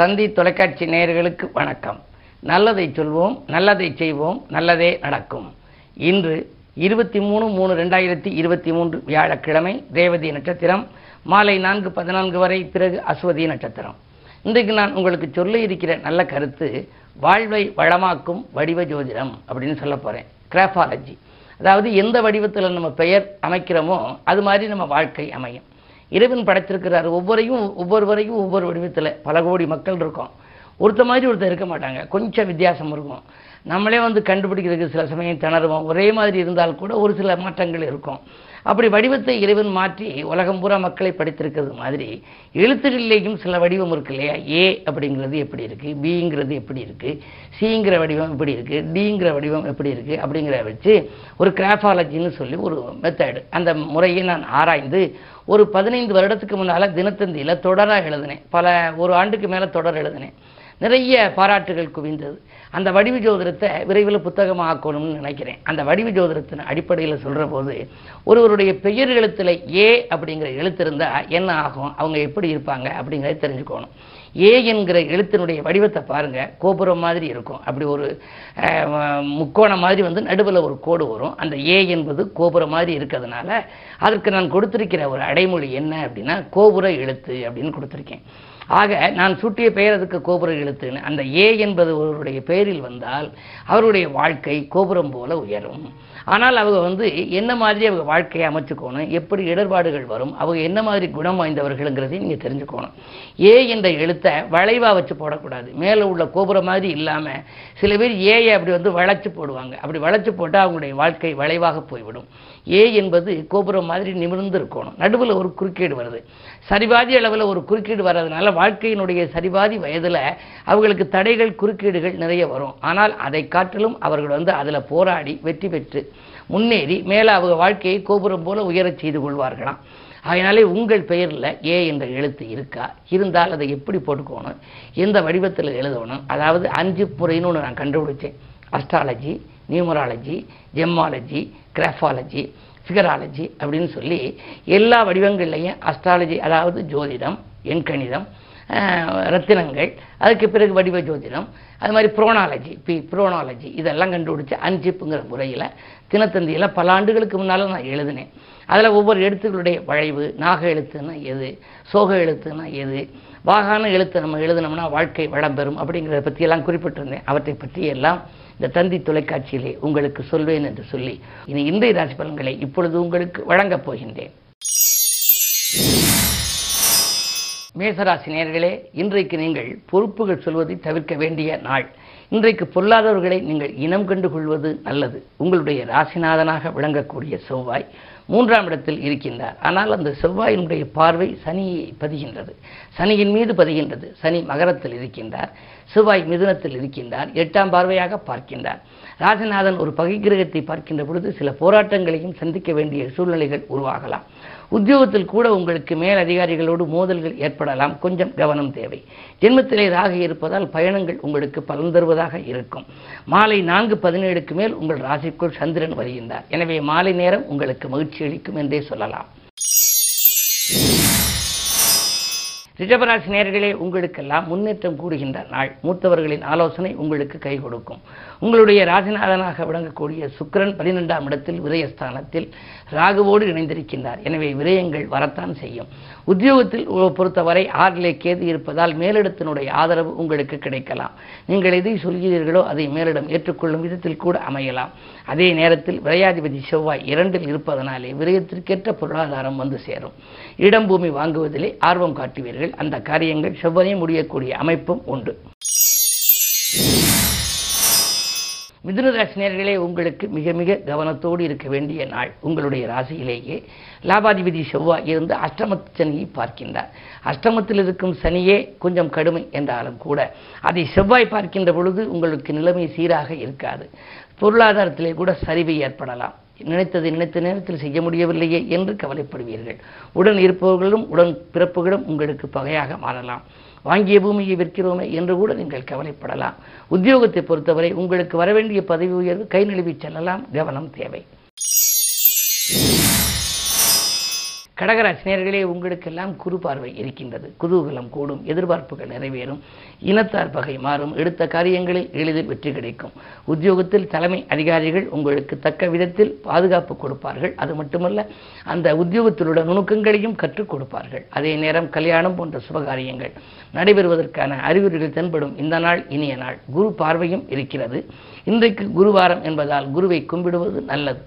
தந்தி தொலைக்காட்சி நேயர்களுக்கு வணக்கம். நல்லதை சொல்வோம் நல்லதை செய்வோம் நல்லதே நடக்கும். இன்று இருபத்தி மூணு மூணு ரெண்டாயிரத்தி இருபத்தி மூன்று வியாழக்கிழமை ரேவதி நட்சத்திரம் மாலை நான்கு பதினான்கு வரை பிறகு அஸ்வதி நட்சத்திரம். இன்றைக்கு நான் உங்களுக்கு சொல்ல இருக்கிற நல்ல கருத்து வாழ்வை வளமாக்கும் வடிவ ஜோதிடம் அப்படின்னு சொல்ல போகிறேன் கிராஃபாலஜி. அதாவது எந்த வடிவத்தில் நம்ம பெயர் அமைக்கிறோமோ அது மாதிரி நம்ம வாழ்க்கை அமையும். இறைவன் படைத்திருக்கிறார். ஒவ்வொரையும் ஒவ்வொருவரையும் ஒவ்வொரு வடிவத்தில் பல கோடி மக்கள் இருக்கும். ஒருத்த மாதிரி ஒருத்தர் இருக்க மாட்டாங்க. கொஞ்சம் வித்தியாசம் இருக்கும். நம்மளே வந்து கண்டுபிடிக்கிறதுக்கு சில சமயம் திணறுவோம். ஒரே மாதிரி இருந்தால் கூட ஒரு சில மாற்றங்கள் இருக்கும். அப்படி வடிவத்தை இறைவன் மாற்றி உலகம் பூரா மக்களை படித்திருக்கிறது மாதிரி எழுத்துகளிலேயும் சில வடிவம் இருக்கு இல்லையா? ஏ அப்படிங்கிறது எப்படி இருக்குது பிங்கிறது எப்படி இருக்குது சிங்கிற வடிவம் எப்படி இருக்குது டிங்கிற வடிவம் எப்படி இருக்குது அப்படிங்கிறத வச்சு ஒரு கிராஃபாலஜின்னு சொல்லி ஒரு மெத்தடு அந்த முறையை நான் ஆராய்ந்து ஒரு பதினைந்து வருடத்துக்கு முன்னால் தினத்தந்தியில் தொடராக எழுதினேன். பல ஒரு ஆண்டுக்கு மேலே தொடர் எழுதினேன். நிறைய பாராட்டுகள் குவிந்தது. அந்த வடிவு ஜோதிடத்தை விரைவில் புத்தகமாக ஆக்கணும்னு நினைக்கிறேன். அந்த வடிவு ஜோதிடத்தின் அடிப்படையில் சொல்கிற போது ஒருவருடைய பெயர் எழுத்தில் ஏ அப்படிங்கிற எழுத்து இருந்தால் என்ன ஆகும் அவங்க எப்படி இருப்பாங்க அப்படிங்கிறத தெரிஞ்சுக்கணும். ஏ என்கிற எழுத்தினுடைய வடிவத்தை பாருங்க கோபுரம் மாதிரி இருக்கும். அப்படி ஒரு முக்கோணம் மாதிரி வந்து நடுவில் ஒரு கோடு வரும். அந்த ஏ என்பது கோபுரம் மாதிரி இருக்கிறதுனால அதற்கு நான் கொடுத்துருக்கிற ஒரு அடைமொழி என்ன அப்படின்னா கோபுர எழுத்து அப்படின்னு கொடுத்துருக்கேன். ஆக நான் சூட்டிய பெயர் அதுக்கு கோபுர எழுத்துன்னு. அந்த ஏ என்பது ஒருவருடைய பெயரில் வந்தால் அவருடைய வாழ்க்கை கோபுரம் போல உயரும். ஆனால் அவங்க வந்து என்ன மாதிரி அவங்க வாழ்க்கையை அமைச்சுக்கணும்? எப்படி இடர்பாடுகள் வரும்? அவங்க என்ன மாதிரி குணம் வாய்ந்தவர்கள்ங்கிறதையும் நீங்கள் தெரிஞ்சுக்கணும். ஏ என்ற எழுத்தை வளைவாக வச்சு போடக்கூடாது. மேலே உள்ள கோபுரம் மாதிரி இல்லாமல் சில பேர் ஏயை அப்படி வந்து வளைச்சு போடுவாங்க. அப்படி வளைச்சு போட்டால் அவங்களுடைய வாழ்க்கை வளைவாக போய்விடும். ஏ என்பது கோபுரம் மாதிரி நிமிர்ந்து இருக்கணும் நடுவில் ஒரு குறுக்கீடு வருது. சரிபாதி அளவில் ஒரு குறுக்கீடு வர்றதுனால வாழ்க்கையினுடைய சரிபாதி வயதில் அவங்களுக்கு தடைகள் குறுக்கீடுகள் நிறைய வரும். ஆனால் அதை காட்டிலும் அவர்கள் வந்து அதில் போராடி வெற்றி பெற்று முன்னேறி மேலே அவங்க வாழ்க்கையை கோபுரம் போல உயரச் செய்து கொள்வார்களாம். அதனாலே உங்கள் பெயரில் ஏ என்ற எழுத்து இருக்கா? இருந்தால் அதை எப்படி போட்டுக்கணும்? எந்த வடிவத்தில் எழுதணும்? அதாவது அஞ்சு முறைன்னு ஒன்று நான் கண்டுபிடிச்சேன். Astrology numerology gemmology graphology figurology அப்படின்னு சொல்லி எல்லா வடிவங்கள்லையும் அஸ்ட்ராலஜி அதாவது ஜோதிடம் எண்கணிதம் ரத்தினங்கள் அதுக்கு பிறகு வடிவ ஜோதிடம் அது மாதிரி புரோனாலஜி பி ப்ரோனாலஜி இதெல்லாம் கண்டுபிடிச்சி அஞ்சிப்புங்கிற முறையில் தினத்தந்தியில் பல ஆண்டுகளுக்கு முன்னால் நான் எழுதினேன். அதில் ஒவ்வொரு எழுத்துக்களுடைய வளைவு நாக எழுத்துன்னா எது சோக எழுத்துன்னா எது வாகான எழுத்து நம்ம எழுதினோம்னா வாழ்க்கை வளம் பெறும் அப்படிங்கிறத பற்றியெல்லாம் குறிப்பிட்டிருந்தேன். அவற்றை பற்றி எல்லாம் இந்த தந்தி தொலைக்காட்சியிலே உங்களுக்கு சொல்வேன் என்று சொல்லி இனி இன்றைய ராசி பலன்களை இப்பொழுது உங்களுக்கு வழங்கப் போகின்றேன். மேசராசி நேர்களே இன்றைக்கு நீங்கள் பொறுப்புகள் சொல்வதை தவிர்க்க வேண்டிய நாள். இன்றைக்கு பொல்லாதவர்களை நீங்கள் இனம் கண்டு கொள்வது நல்லது. உங்களுடைய ராசிநாதனாக விளங்கக்கூடிய செவ்வாய் மூன்றாம் இடத்தில் இருக்கின்றார். ஆனால் அந்த செவ்வாயினுடைய பார்வை சனியை பதிகின்றது. சனியின் மீது பதிகின்றது. சனி மகரத்தில் இருக்கின்றார். செவ்வாய் மிதுனத்தில் இருக்கின்றார் எட்டாம் பார்வையாக பார்க்கின்றார். ராஜநாதன் ஒரு பகை கிரகத்தை பார்க்கின்ற பொழுது சில போராட்டங்களையும் சந்திக்க வேண்டிய சூழ்நிலைகள் உருவாகலாம். உத்தியோகத்தில் கூட உங்களுக்கு மேல் அதிகாரிகளோடு மோதல்கள் ஏற்படலாம். கொஞ்சம் கவனம் தேவை. ஜென்மத்திலே ராகு இருப்பதால் பயணங்கள் உங்களுக்கு பலன் தருவதாக இருக்கும். மாலை நான்கு பதினேழுக்கு மேல் உங்கள் ராசிக்குள் சந்திரன் வருகின்றார். எனவே மாலை நேரம் உங்களுக்கு மகிழ்ச்சி அளிக்கும் என்றே சொல்லலாம். ரிஷபராசி நேர்களே உங்களுக்கெல்லாம் முன்னேற்றம் கூடுகின்ற நாள். மூத்தவர்களின் ஆலோசனை உங்களுக்கு கை கொடுக்கும். உங்களுடைய ராசிநாதனாக விளங்கக்கூடிய சுக்கிரன் பனிரெண்டாம் இடத்தில் விரயஸ்தானத்தில். ராகுவோடு இணைந்திருக்கின்றார். எனவே விரயங்கள் வரத்தான் செய்யும். உத்தியோகத்தில் பொறுத்தவரை ஆறிலே கேது இருப்பதால் மேலிடத்தினுடைய ஆதரவு உங்களுக்கு கிடைக்கலாம். நீங்கள் எதை சொல்கிறீர்களோ அதை மேலிடம் ஏற்றுக்கொள்ளும் விதத்தில் கூட அமையலாம். அதே நேரத்தில் விரையாதிபதி செவ்வாய் இரண்டில் இருப்பதனாலே விரயத்திற்கேற்ற பொருளாதாரம் வந்து சேரும். இடம் பூமி வாங்குவதிலே ஆர்வம் காட்டுவீர்கள். அந்த காரியங்கள் செவ்வனே முடியக்கூடிய அமைப்பும் உண்டு. மிதுனராசினியர்களே உங்களுக்கு மிக மிக கவனத்தோடு இருக்க வேண்டிய நாள் உங்களுடைய ராசியிலேயே. லாபாதிபதி செவ்வாய் இருந்து அஷ்டமத்து சனியை பார்க்கின்றார். அஷ்டமத்தில் இருக்கும் சனியே கொஞ்சம் கடுமை என்றாலும் கூட அதை செவ்வாய் பார்க்கின்ற பொழுது உங்களுக்கு நிலைமை சீராக இருக்காது. பொருளாதாரத்திலே கூட சரிவு ஏற்படலாம். நினைத்தது நினைத்த நேரத்தில் செய்ய முடியவில்லையே என்று கவலைப்படுவீர்கள். உடன் இருப்பவர்களும் உடன் பிறப்புகளும் உங்களுக்கு பகையாக மாறலாம். வாங்கிய பூமியை விற்கிறோமே என்று கூட நீங்கள் கவலைப்படலாம். உத்தியோகத்தை பொறுத்தவரை உங்களுக்கு வரவேண்டிய பதவி உயர்வு கை நழுவி செல்லலாம். கவனம் தேவை. கடகராசினியர்களே உங்களுக்கெல்லாம் குறு பார்வை இருக்கின்றது. குதூகலம் கூடும் எதிர்பார்ப்புகள் நிறைவேறும் இனத்தார் பகை மாறும் எடுத்த காரியங்களில் எளிதில் வெற்றி கிடைக்கும். உத்தியோகத்தில் தலைமை அதிகாரிகள் உங்களுக்கு தக்க விதத்தில் பாதுகாப்பு கொடுப்பார்கள். அது மட்டுமல்ல அந்த உத்தியோகத்திலுள்ள நுணுக்கங்களையும் கற்றுக் கொடுப்பார்கள். அதே நேரம் கல்யாணம் போன்ற சுபகாரியங்கள் நடைபெறுவதற்கான அறிகுறிகள் தென்படும் இந்த நாள் இனிய நாள். குரு பார்வையும் இருக்கிறது. இன்றைக்கு குருவாரம் என்பதால் குருவை கும்பிடுவது நல்லது.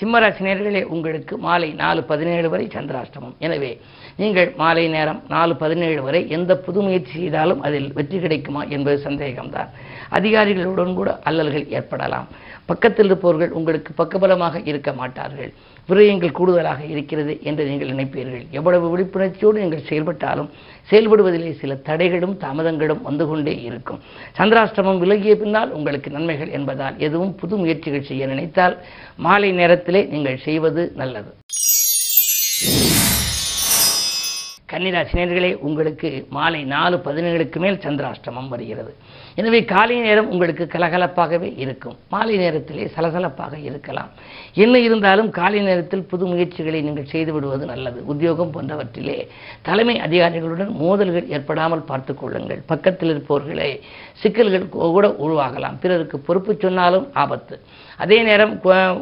சிம்மராசி நேர்களே உங்களுக்கு மாலை நாலு பதினேழு வரை சந்திராஷ்டமம். எனவே நீங்கள் மாலை நேரம் நாலு பதினேழு வரை எந்த புது முயற்சி செய்தாலும் அதில் வெற்றி கிடைக்குமா என்பது சந்தேகம்தான். அதிகாரிகளுடன் கூட அல்லல்கள் ஏற்படலாம். பக்கத்தில் இருப்பவர்கள் உங்களுக்கு பக்கபலமாக இருக்க மாட்டார்கள். விரயங்கள் கூடுதலாக இருக்கிறது என்று நீங்கள் நினைப்பீர்கள். எவ்வளவு விழிப்புணர்ச்சியோடு நீங்கள் செயல்பட்டாலும் செயல்படுவதிலே சில தடைகளும் தாமதங்களும் வந்து கொண்டே இருக்கும். சந்திராஷ்டமம் விலகிய பின்னால் உங்களுக்கு நன்மைகள் என்பதால் எதுவும் புது முயற்சிகள் செய்ய நினைத்தால் மாலை நேரத்திலே நீங்கள் செய்வது நல்லது. கன்னிராசினியர்களே உங்களுக்கு மாலை நாலு பதினேழுக்கு மேல் சந்திராஷ்டமம் வருகிறது. எனவே காலை நேரம் உங்களுக்கு கலகலப்பாகவே இருக்கும். மாலை நேரத்திலே சலசலப்பாக இருக்கலாம். என்ன இருந்தாலும் காலை நேரத்தில் புது முயற்சிகளை நீங்கள் செய்து விடுவது நல்லது. உத்தியோகம் போன்றவற்றிலே தலைமை அதிகாரிகளுடன் மோதல்கள் ஏற்படாமல் பார்த்து கொள்ளுங்கள். பக்கத்தில் இருப்பவர்களே சிக்கல்கள் கூட உருவாகலாம். பிறருக்கு பொறுப்பு சொன்னாலும் ஆபத்து. அதே நேரம்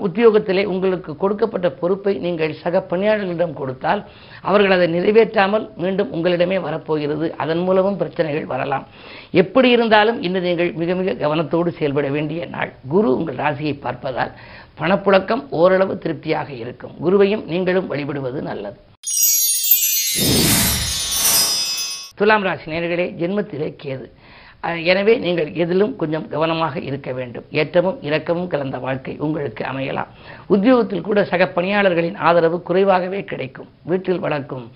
உத்தியோகத்திலே உங்களுக்கு கொடுக்கப்பட்ட பொறுப்பை நீங்கள் சக பணியாளர்களிடம் கொடுத்தால் அவர்கள் அதை நிறைவேற்றாமல் மீண்டும் உங்களிடமே வரப்போகிறது. அதன் மூலமும் பிரச்சனைகள் வரலாம். எப்படி இருந்தாலும் இன்று நீங்கள் மிக மிக கவனத்தோடு செயல்பட வேண்டிய நாள். குரு உங்கள் ராசியை பார்ப்பதால் பணப்புழக்கம் ஓரளவு திருப்தியாக இருக்கும். குருவையும் நீங்களும் வழிபடுவது நல்லது. துலாம் ராசி நேர்களே ஜென்மத்திலே கேது. எனவே நீங்கள் எதிலும் கொஞ்சம் கவனமாக இருக்க வேண்டும். ஏற்றமும் இரக்கமும் கலந்த வாழ்க்கை உங்களுக்கு அமையலாம். உத்தியோகத்தில் கூட சக பணியாளர்களின் ஆதரவு குறைவாகவே கிடைக்கும். வீட்டில் வளர்க்கும்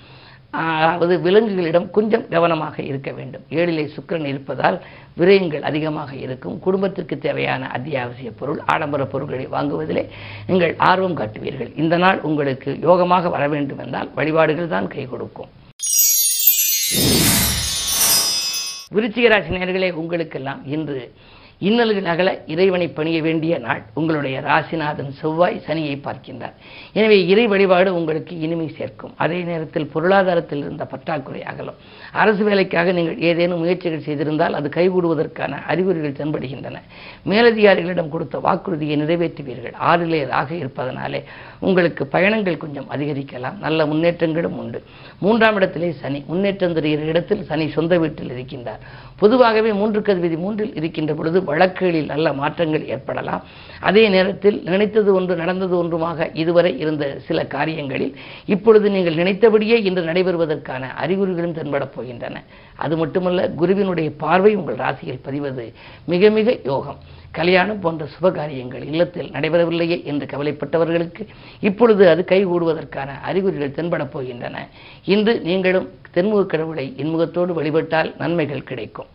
அதாவது விலங்குகளிடம் கொஞ்சம் கவனமாக இருக்க வேண்டும். ஏழிலே சுக்கிரன் இருப்பதால் விரயங்கள் அதிகமாக இருக்கும். குடும்பத்திற்கு தேவையான அத்தியாவசிய பொருள் ஆடம்பர பொருட்களை வாங்குவதிலே நீங்கள் ஆர்வம் காட்டுவீர்கள். இந்த நாள் உங்களுக்கு யோகமாக வர வேண்டும் என்றால் வழிபாடுகள் தான் கை கொடுக்கும். விருச்சிகராசி நேர்களே உங்களுக்கெல்லாம் இன்று இன்னலுக்கு அகல இறைவனை பணிய வேண்டிய நாள் உங்களுடைய ராசிநாதன் செவ்வாய் சனியை பார்க்கின்றார். எனவே இறை வழிபாடு உங்களுக்கு இனிமை சேர்க்கும். அதே நேரத்தில் பொருளாதாரத்தில் இருந்த பற்றாக்குறை அகலும். அரசு வேலைக்காக நீங்கள் ஏதேனும் முயற்சிகள் செய்திருந்தால் அது கைகூடுவதற்கான அறிகுறிகள் தென்படுகின்றன. மேலதிகாரிகளிடம் கொடுத்த வாக்குறுதியை நிறைவேற்றுவீர்கள். ஆறிலே ராக இருப்பதனாலே உங்களுக்கு பயணங்கள் கொஞ்சம் அதிகரிக்கலாம். நல்ல முன்னேற்றங்களும் உண்டு. மூன்றாம் இடத்திலே சனி. முன்னேற்றம் தெரிகிற இடத்தில் சனி சொந்த வீட்டில் இருக்கின்றார். பொதுவாகவே மூன்று கதிபதி மூன்றில் இருக்கின்ற பொழுது வழக்குகளில் நல்ல மாற்றங்கள் ஏற்படலாம். அதே நேரத்தில் நினைத்தது ஒன்று நடந்தது ஒன்றுமாக இதுவரை இருந்த சில காரியங்களில் இப்பொழுது நீங்கள் நினைத்தபடியே இன்று நடைபெறுவதற்கான அறிகுறிகளும் தென்படப் போகின்றன. அது மட்டுமல்ல குருவினுடைய பார்வை உங்கள் ராசியில் பதிவது மிக மிக யோகம். கல்யாணம் போன்ற சுபகாரியங்கள் இல்லத்தில் நடைபெறவில்லையே என்று கவலைப்பட்டவர்களுக்கு இப்பொழுது அது கைகூடுவதற்கான அறிகுறிகள் தென்படப் போகின்றன. இன்று நீங்களும் தென்முக கடவுளை இன்முகத்தோடு வழிபட்டால் நன்மைகள் கிடைக்கும்.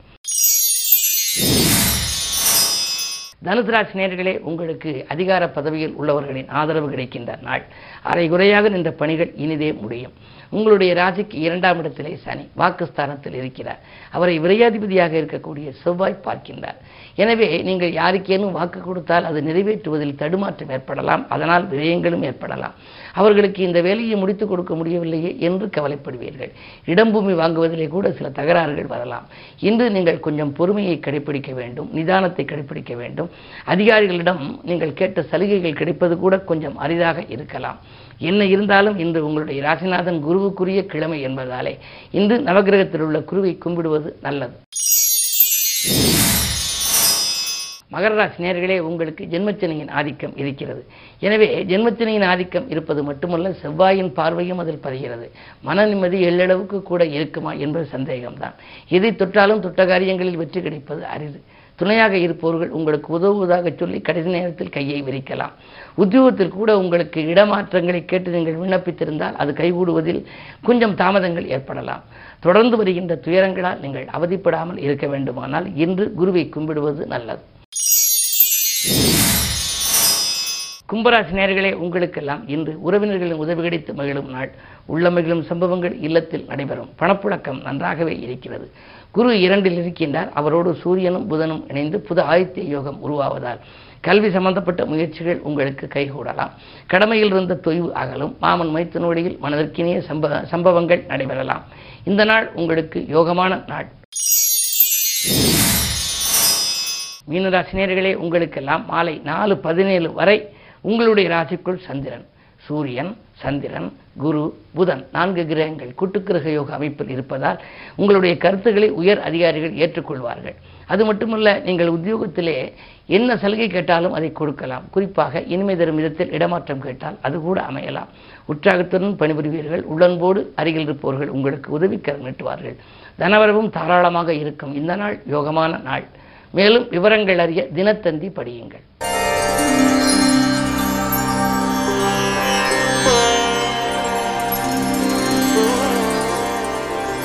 தனுசு ராசி நேயர்களே உங்களுக்கு அதிகார பதவியில் உள்ளவர்களின் ஆதரவு கிடைக்கின்ற நாள். அரைகுறையாக நின்ற பணிகள் இனிதே முடியும். உங்களுடைய ராசிக்கு இரண்டாம் இடத்திலே சனி வாக்குஸ்தானத்தில் இருக்கிறார். அவரை விரையாதிபதியாக இருக்கக்கூடிய செவ்வாய் பார்க்கின்றார். எனவே நீங்கள் யாருக்கேனும் வாக்கு கொடுத்தால் அது நிறைவேற்றுவதில் தடுமாற்றம் ஏற்படலாம். அதனால் விரயங்களும் ஏற்படலாம். அவர்களுக்கு இந்த வேலையை முடித்துக் கொடுக்க முடியவில்லையே என்று கவலைப்படுவீர்கள். இடம்பூமி வாங்குவதிலே கூட சில தகராறுகள் வரலாம். இன்று நீங்கள் கொஞ்சம் பொறுமையை கடைபிடிக்க வேண்டும். நிதானத்தை கடைபிடிக்க வேண்டும். அதிகாரிகளிடம் நீங்கள் கேட்ட சலுகைகள் கிடைப்பது கூட கொஞ்சம் அரிதாக இருக்கலாம். என்ன இருந்தாலும் இன்று உங்களுடைய ராசிநாதன் குருவுக்குரிய கிழமை என்பதாலே இன்று நவகிரகத்தில் உள்ள குருவை கும்பிடுவது நல்லது. மகர ராசி நேர்களே உங்களுக்கு ஜென்மச்சனியின் ஆதிக்கம் இருக்கிறது. எனவே ஜென்மச்சனியின் ஆதிக்கம் இருப்பது மட்டுமல்ல செவ்வாயின் பார்வையும் அதில் பதிகிறது. மன நிம்மதி எள்ளளவுக்கு கூட இருக்குமா என்பது சந்தேகம்தான். எதை தொட்டாலும் தொட்ட காரியங்களில் வெற்றி கிடைப்பது அரிது. துணையாக இருப்பவர்கள் உங்களுக்கு உதவுவதாக சொல்லி கடைசி நேரத்தில் கையை விரிக்கலாம். உத்தியோகத்தில் கூட உங்களுக்கு இடமாற்றங்களை கேட்டு நீங்கள் விண்ணப்பித்திருந்தால் அது கைகூடுவதில் கொஞ்சம் தாமதங்கள் ஏற்படலாம். தொடர்ந்து வருகின்ற துயரங்களால் நீங்கள் அவதிப்படாமல் இருக்க வேண்டுமானால் இன்று குருவை கும்பிடுவது நல்லது. கும்பராசி நேர்களே உங்களுக்கெல்லாம் இன்று உறவினர்களின் உதவி கிடைத்து மகிழும் நாள். உள்ள மகிழும் சம்பவங்கள் இல்லத்தில் நடைபெறும். பணப்புழக்கம் நன்றாகவே இருக்கிறது. குரு இரண்டில் இருக்கின்றார். அவரோடு சூரியனும் புதனும் இணைந்து புது ஆதித்ய யோகம் உருவாவதால் கல்வி சம்பந்தப்பட்ட முயற்சிகள் உங்களுக்கு கைகூடலாம். கடமையில் இருந்த தொய்வு அகலும். மாமன் மைத்தனோடியில் மனதிற்கினிய சம்ப சம்பவங்கள் நடைபெறலாம். இந்த நாள் உங்களுக்கு யோகமான நாள். மீனராசினியர்களே உங்களுக்கெல்லாம் மாலை நாலு பதினேழு வரை உங்களுடைய ராசிக்குள் சந்திரன். சூரியன் சந்திரன் குரு புதன் நான்கு கிரகங்கள் கூட்டுக்கிரக யோக அமைப்பில் இருப்பதால் உங்களுடைய கருத்துக்களை உயர் அதிகாரிகள் ஏற்றுக்கொள்வார்கள். அது மட்டுமல்ல நீங்கள் உத்தியோகத்திலே என்ன சலுகை கேட்டாலும் அதை கொடுக்கலாம். குறிப்பாக இனிமை தரும் விதத்தில் இடமாற்றம் கேட்டால் அது கூட அமையலாம். உற்சாகத்துடன் பணிபுரிவீர்கள். உடன்போடு அருகில் இருப்பவர்கள் உங்களுக்கு உதவிக்கரம் நீட்டுவார்கள். தனவரவும் தாராளமாக இருக்கும். இந்த நாள் யோகமான நாள். மேலும் விவரங்கள் அறிய தினத்தந்தி படியுங்கள்.